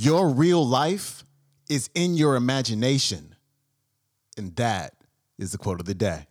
Your real life is in your imagination. And that is the quote of the day.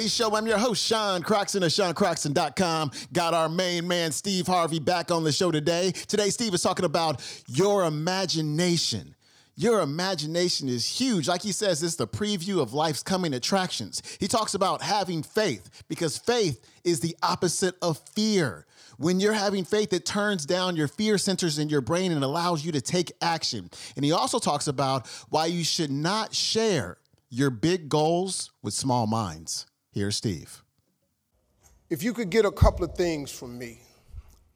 Day Show. I'm your host, Sean Croxton of SeanCroxton.com. Got our main man, Steve Harvey, back on the show today. Today, Steve is talking about your imagination. Your imagination is huge. Like he says, it's the preview of life's coming attractions. He talks about having faith because faith is the opposite of fear. When you're having faith, it turns down your fear centers in your brain and allows you to take action. And he also talks about why you should not share your big goals with small minds. Here's Steve. If you could get a couple of things from me,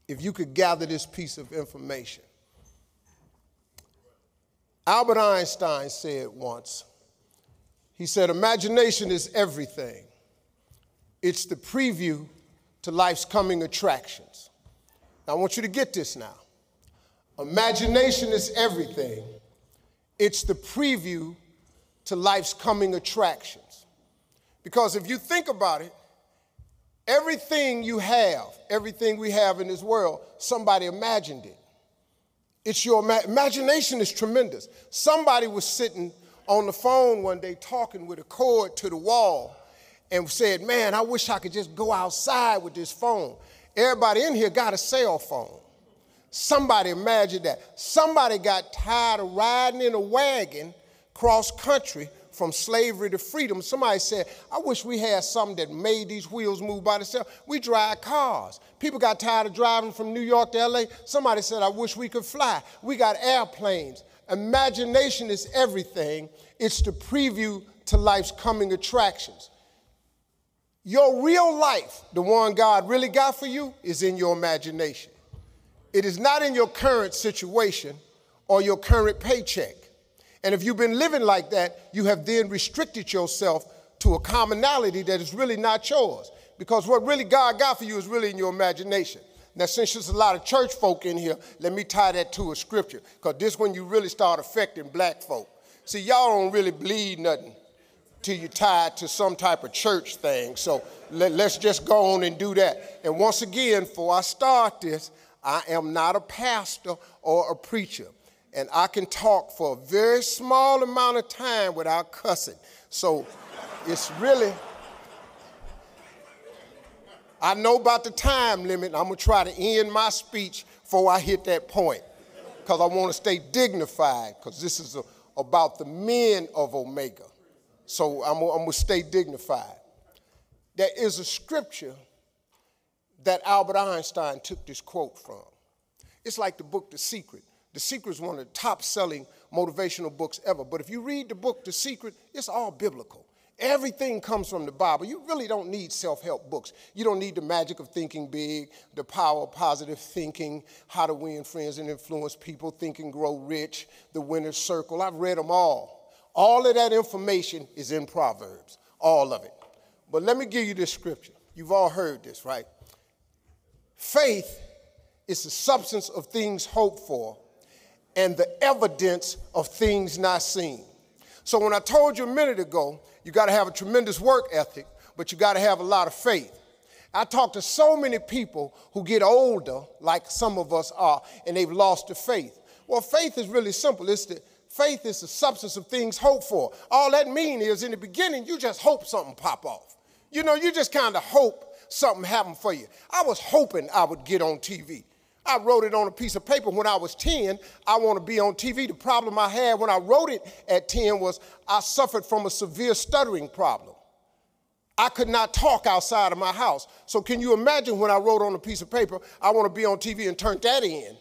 if you could gather this piece of information. Albert Einstein said once, he said, Imagination is everything, it's the preview to life's coming attractions. Now, I want you to get this now. Imagination is everything, it's the preview to life's coming attractions. Because if you think about it, everything you have, everything we have in this world, somebody imagined it. It's your imagination is tremendous. Somebody was sitting on the phone one day talking with a cord to the wall and said, Man, I wish I could just go outside with this phone. Everybody in here got a cell phone. Somebody imagined that. Somebody got tired of riding in a wagon cross country from slavery to freedom. Somebody said, I wish we had something that made these wheels move by themselves. We drive cars. People got tired of driving from New York to LA. Somebody said, I wish we could fly. We got airplanes. Imagination is everything, it's the preview to life's coming attractions. Your real life, the one God really got for you, is in your imagination. It is not in your current situation or your current paycheck. And if you've been living like that, you have then restricted yourself to a commonality that is really not yours. Because what really God got for you is really in your imagination. Now, since there's a lot of church folk in here, let me tie that to a scripture, because this when you really start affecting black folk. See, y'all don't really bleed nothing till you tie it to some type of church thing. So let, us just go on and do that. And once again, before I start this, I am not a pastor or a preacher and I can talk for a very small amount of time without cussing. So it's really, I know about the time limit. I'm gonna try to end my speech before I hit that point because I wanna stay dignified because this is a, about the men of Omega. So I'm, I'm gonna stay dignified. There is a scripture that Albert Einstein took this quote from. It's like the book The Secret. The Secret is one of the top selling motivational books ever. But if you read the book, The Secret, it's all biblical. Everything comes from the Bible. You really don't need self help books. You don't need the magic of thinking big, the power of positive thinking, how to win friends and influence people, think and grow rich, the winner's circle. I've read them all. All of that information is in Proverbs, all of it. But let me give you this scripture. You've all heard this, right? Faith is the substance of things hoped for and the evidence of things not seen. So when I told you a minute ago, you got to have a tremendous work ethic, but you got to have a lot of faith. I talk to so many people who get older, like some of us are, and they've lost the faith. Well, faith is really simple. It's the faith is the substance of things hoped for. All that means is in the beginning, you just hope something pop off. You know, you just kind of hope something happen for you. I was hoping I would get on TV. I wrote it on a piece of paper when I was 10. I want to be on TV. The problem I had when I wrote it at 10 was I suffered from a severe stuttering problem. I could not talk outside of my house. So, can you imagine when I wrote on a piece of paper, I want to be on TV and turned that in?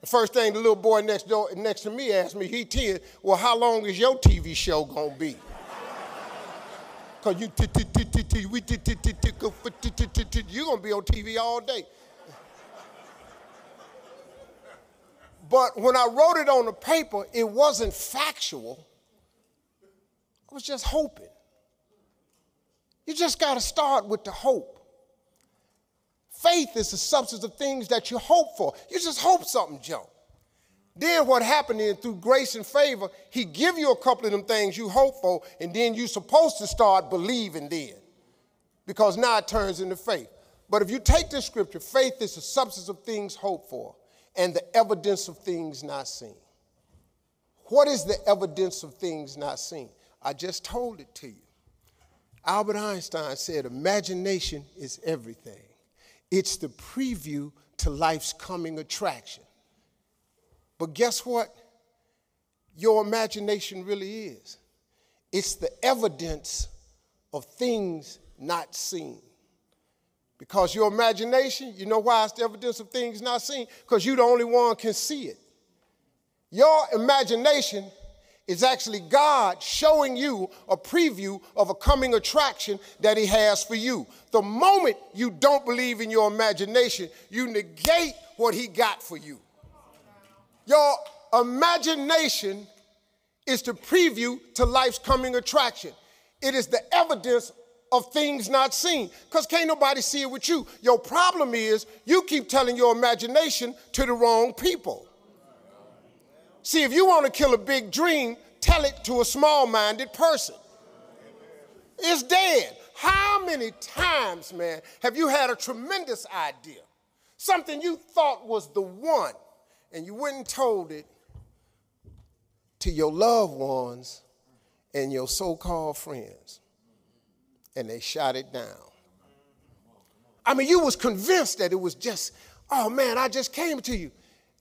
the first thing the little boy next door next to me asked me, he 10, well, how long is your TV show gonna be? Because you we you're gonna be on TV all day. But when I wrote it on the paper, it wasn't factual. I was just hoping. You just got to start with the hope. Faith is the substance of things that you hope for. You just hope something, Joe. Then what happened is through grace and favor, he give you a couple of them things you hope for, and then you're supposed to start believing then. Because now it turns into faith. But if you take this scripture, faith is the substance of things hoped for and the evidence of things not seen. What is the evidence of things not seen? I just told it to you. Albert Einstein said, Imagination is everything, it's the preview to life's coming attraction. But guess what? Your imagination really is. It's the evidence of things not seen. Because your imagination, you know why it's the evidence of things not seen? Because you're the only one can see it. Your imagination is actually God showing you a preview of a coming attraction that He has for you. The moment you don't believe in your imagination, you negate what He got for you. Your imagination is the preview to life's coming attraction. It is the evidence of things not seen because can't nobody see it with you. Your problem is you keep telling your imagination to the wrong people. See, if you want to kill a big dream, tell it to a small minded person. It's dead. How many times, man, have you had a tremendous idea? Something you thought was the one, and you and told it to your loved ones and your so called friends and they shot it down. I mean, you was convinced that it was just, oh man, I just came to you.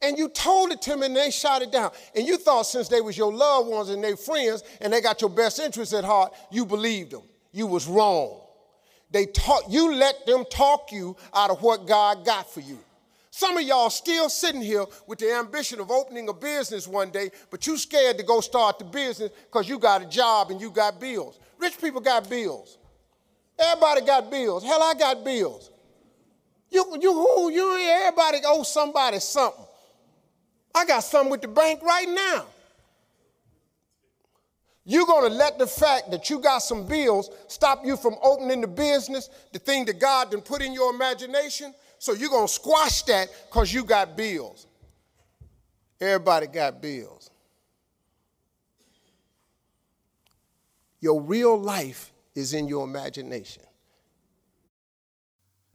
And you told it to them and they shot it down. And you thought since they was your loved ones and they friends and they got your best interests at heart, you believed them. You was wrong. They taught you let them talk you out of what God got for you. Some of y'all still sitting here with the ambition of opening a business one day, but you scared to go start the business because you got a job and you got bills. Rich people got bills. Everybody got bills. Hell, I got bills. You, you, who, you, everybody owe somebody something. I got something with the bank right now. You're going to let the fact that you got some bills stop you from opening the business, the thing that God done put in your imagination. So you're going to squash that because you got bills. Everybody got bills. Your real life is in your imagination.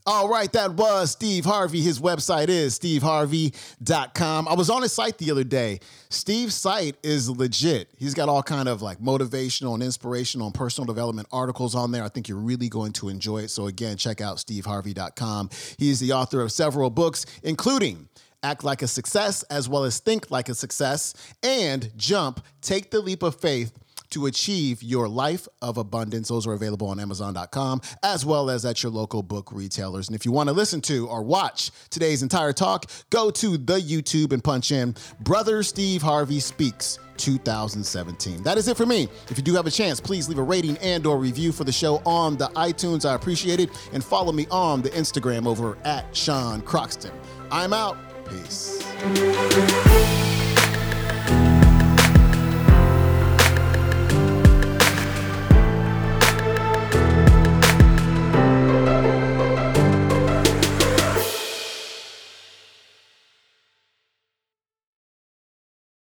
All right, that was Steve Harvey. His website is steveharvey.com. I was on his site the other day. Steve's site is legit. He's got all kind of like motivational and inspirational and personal development articles on there. I think you're really going to enjoy it. So again, check out steveharvey.com. He's the author of several books, including Act Like a Success, as well as Think Like a Success, and Jump, Take the Leap of Faith to achieve your life of abundance. Those are available on Amazon.com as well as at your local book retailers. And if you want to listen to or watch today's entire talk, go to the YouTube and punch in Brother Steve Harvey Speaks 2017. That is it for me. If you do have a chance, please leave a rating and or review for the show on the iTunes. I appreciate it. And follow me on the Instagram over at Sean Croxton. I'm out. Peace.